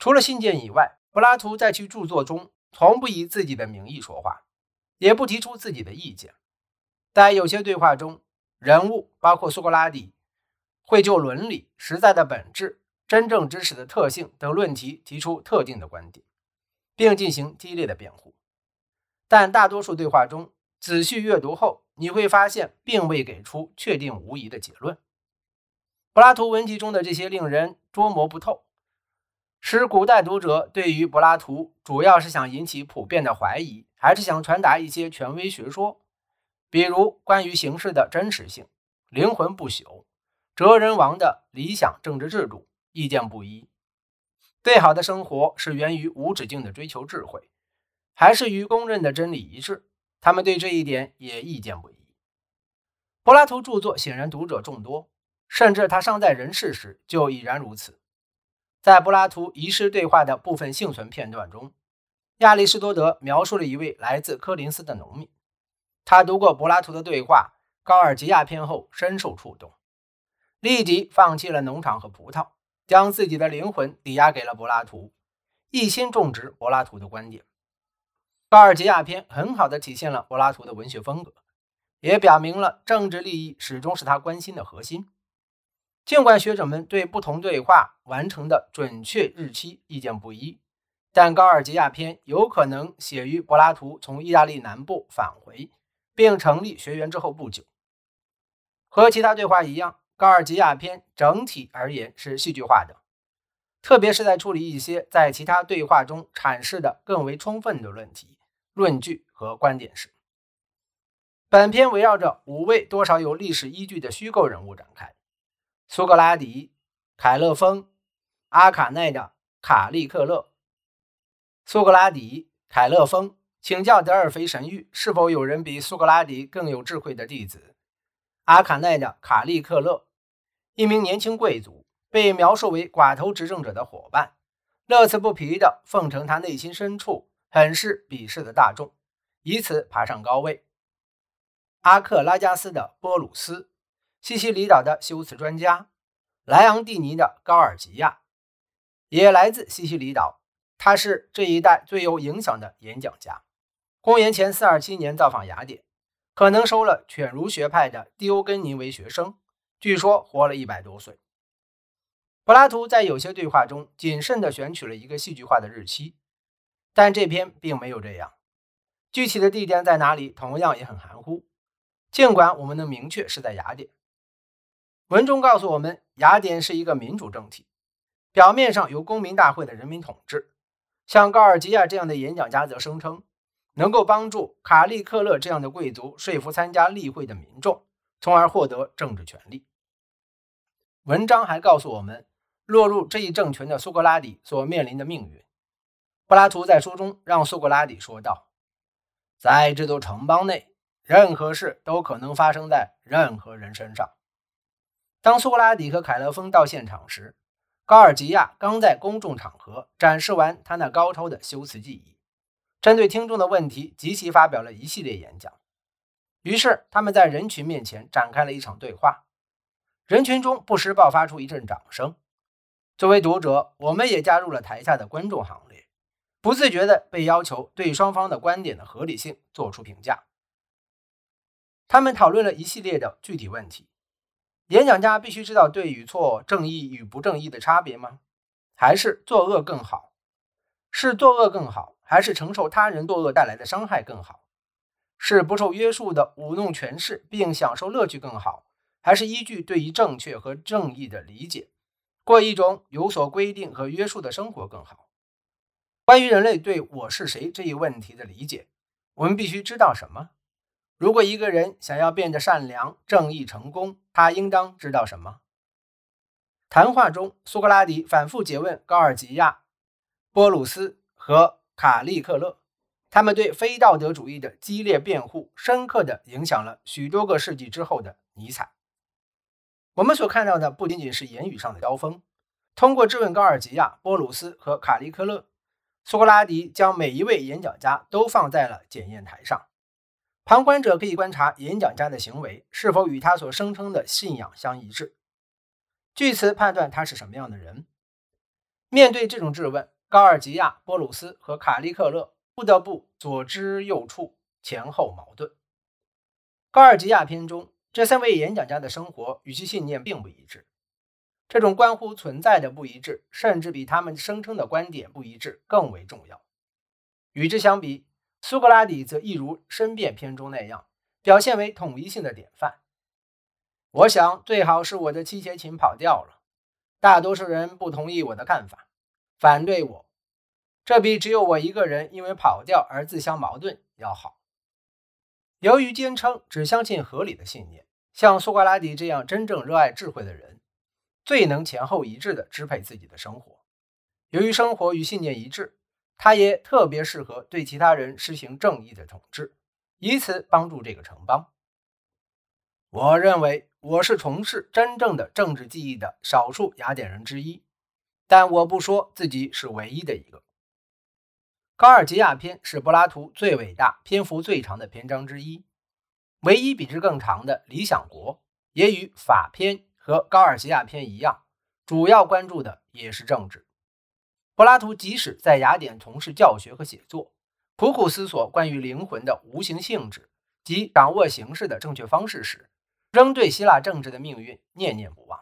除了信件以外，柏拉图在其著作中从不以自己的名义说话，也不提出自己的意见。在有些对话中，人物包括苏格拉底会就伦理、实在的本质、真正知识的特性等论题提出特定的观点，并进行激烈的辩护。但大多数对话中，仔细阅读后，你会发现并未给出确定无疑的结论。柏拉图文集中的这些令人捉摸不透。使古代读者对于柏拉图主要是想引起普遍的怀疑，还是想传达一些权威学说，比如关于形式的真实性、灵魂不朽、哲人王的理想政治制度，意见不一。最好的生活是源于无止境的追求智慧，还是与公认的真理一致？他们对这一点也意见不一。柏拉图著作显然读者众多，甚至他尚在人世时就已然如此。在柏拉图遗失对话的部分幸存片段中，亚里士多德描述了一位来自科林斯的农民。他读过柏拉图的对话《高尔吉亚篇》后，深受触动，立即放弃了农场和葡萄，将自己的灵魂抵押给了柏拉图，一心种植柏拉图的观点。《高尔吉亚篇》很好的体现了柏拉图的文学风格，也表明了政治利益始终是他关心的核心。尽管学者们对不同对话完成的准确日期意见不一，但《高尔吉亚篇》有可能写于柏拉图从意大利南部返回并成立学园之后不久。和其他对话一样，《高尔吉亚篇》整体而言是戏剧化的，特别是在处理一些在其他对话中阐释的更为充分的论题、论据和观点时。本篇围绕着五位多少有历史依据的虚构人物展开。苏格拉底、凯勒风、阿卡奈的卡利克勒。苏格拉底、凯勒风请教德尔菲神谕，是否有人比苏格拉底更有智慧的弟子？阿卡奈的卡利克勒，一名年轻贵族，被描述为寡头执政者的伙伴，乐此不疲地奉承他内心深处很是鄙视的大众，以此爬上高位。阿克拉加斯的波鲁斯。西西里岛的修辞专家莱昂蒂尼的高尔吉亚也来自西西里岛，他是这一代最有影响的演讲家。公元前427年造访雅典，可能收了犬儒学派的狄欧根尼为学生，据说活了一百多岁。柏拉图在有些对话中谨慎地选取了一个戏剧化的日期，但这篇并没有这样。具体的地点在哪里，同样也很含糊。尽管我们能明确是在雅典。文中告诉我们，雅典是一个民主政体，表面上由公民大会的人民统治。像高尔吉亚这样的演讲家则声称，能够帮助卡利克勒这样的贵族说服参加例会的民众，从而获得政治权利。文章还告诉我们，落入这一政权的苏格拉底所面临的命运。柏拉图在书中让苏格拉底说道：“在这座城邦内，任何事都可能发生在任何人身上。”当苏格拉底和凯勒峰到现场时，高尔吉亚刚在公众场合展示完他那高超的修辞技艺，针对听众的问题，即席发表了一系列演讲。于是他们在人群面前展开了一场对话，人群中不时爆发出一阵掌声。作为读者，我们也加入了台下的观众行列，不自觉地被要求对双方的观点的合理性做出评价。他们讨论了一系列的具体问题。演讲家必须知道对与错、正义与不正义的差别吗？还是作恶更好？是作恶更好，还是承受他人作恶带来的伤害更好？是不受约束的舞弄权势并享受乐趣更好，还是依据对于正确和正义的理解，过一种有所规定和约束的生活更好？关于人类对我是谁这一问题的理解，我们必须知道什么？如果一个人想要变得善良、正义、成功，他应当知道什么？谈话中，苏格拉底反复诘问高尔吉亚、波鲁斯和卡利克勒，他们对非道德主义的激烈辩护，深刻地影响了许多个世纪之后的尼采。我们所看到的不仅仅是言语上的交锋，通过质问高尔吉亚、波鲁斯和卡利克勒，苏格拉底将每一位演讲家都放在了检验台上。旁观者可以观察演讲家的行为是否与他所声称的信仰相一致，据此判断他是什么样的人。面对这种质问，高尔吉亚、波鲁斯和卡利克勒不得不左支右绌，前后矛盾。高尔吉亚篇中，这三位演讲家的生活与其信念并不一致。这种关乎存在的不一致，甚至比他们声称的观点不一致更为重要。与之相比，苏格拉底则一如《申辩篇》中那样，表现为统一性的典范。我想，最好是我的七弦琴跑调了。大多数人不同意我的看法，反对我，这比只有我一个人因为跑调而自相矛盾要好。由于坚称只相信合理的信念，像苏格拉底这样真正热爱智慧的人，最能前后一致地支配自己的生活。由于生活与信念一致，他也特别适合对其他人实行正义的统治，以此帮助这个城邦。我认为。我是从事真正的政治记忆的少数雅典人之一，但我不说自己是唯一的一个。高尔吉亚篇是柏拉图最伟大、篇幅最长的篇章之一，唯一比之更长的《理想国》也与法篇和高尔吉亚篇一样，主要关注的也是政治。柏拉图即使在雅典从事教学和写作，苦苦思索关于灵魂的无形性质及掌握形式的正确方式时，仍对希腊政治的命运念念不忘。